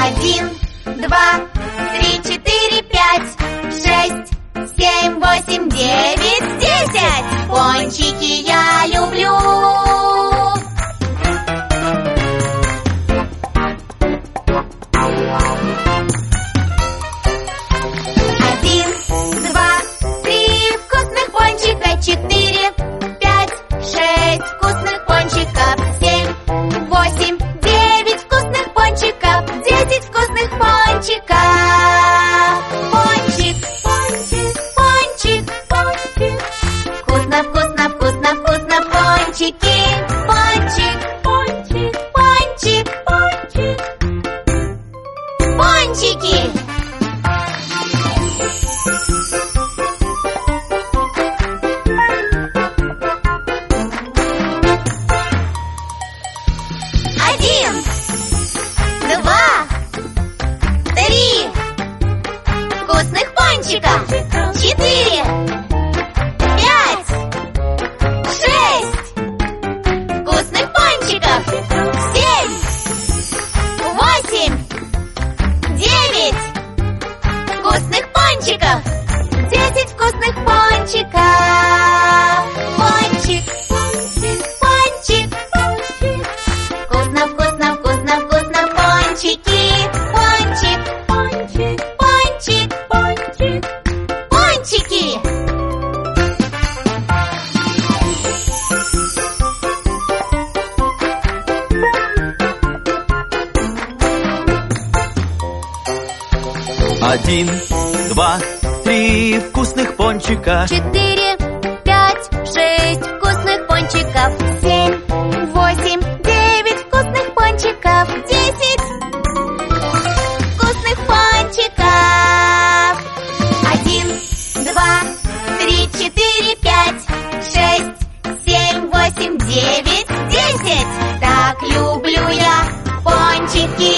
Один, два, три, четыре, пять, шесть, семь, восемь, девять, десять. Пончики я Вкусно, вкусно, вкусно, вкусно, пончики. Пончик, пончик, пончик, пончик. Пончики! Один, два, три вкусных пончика, четыре, Один, два, три вкусных пончика. Четыре, пять, шесть вкусных пончиков, семь, восемь, девять вкусных пончиков, десять вкусных пончиков. Один, два, три, четыре, пять, шесть, семь, восемь, девять, десять. Так люблю я пончики.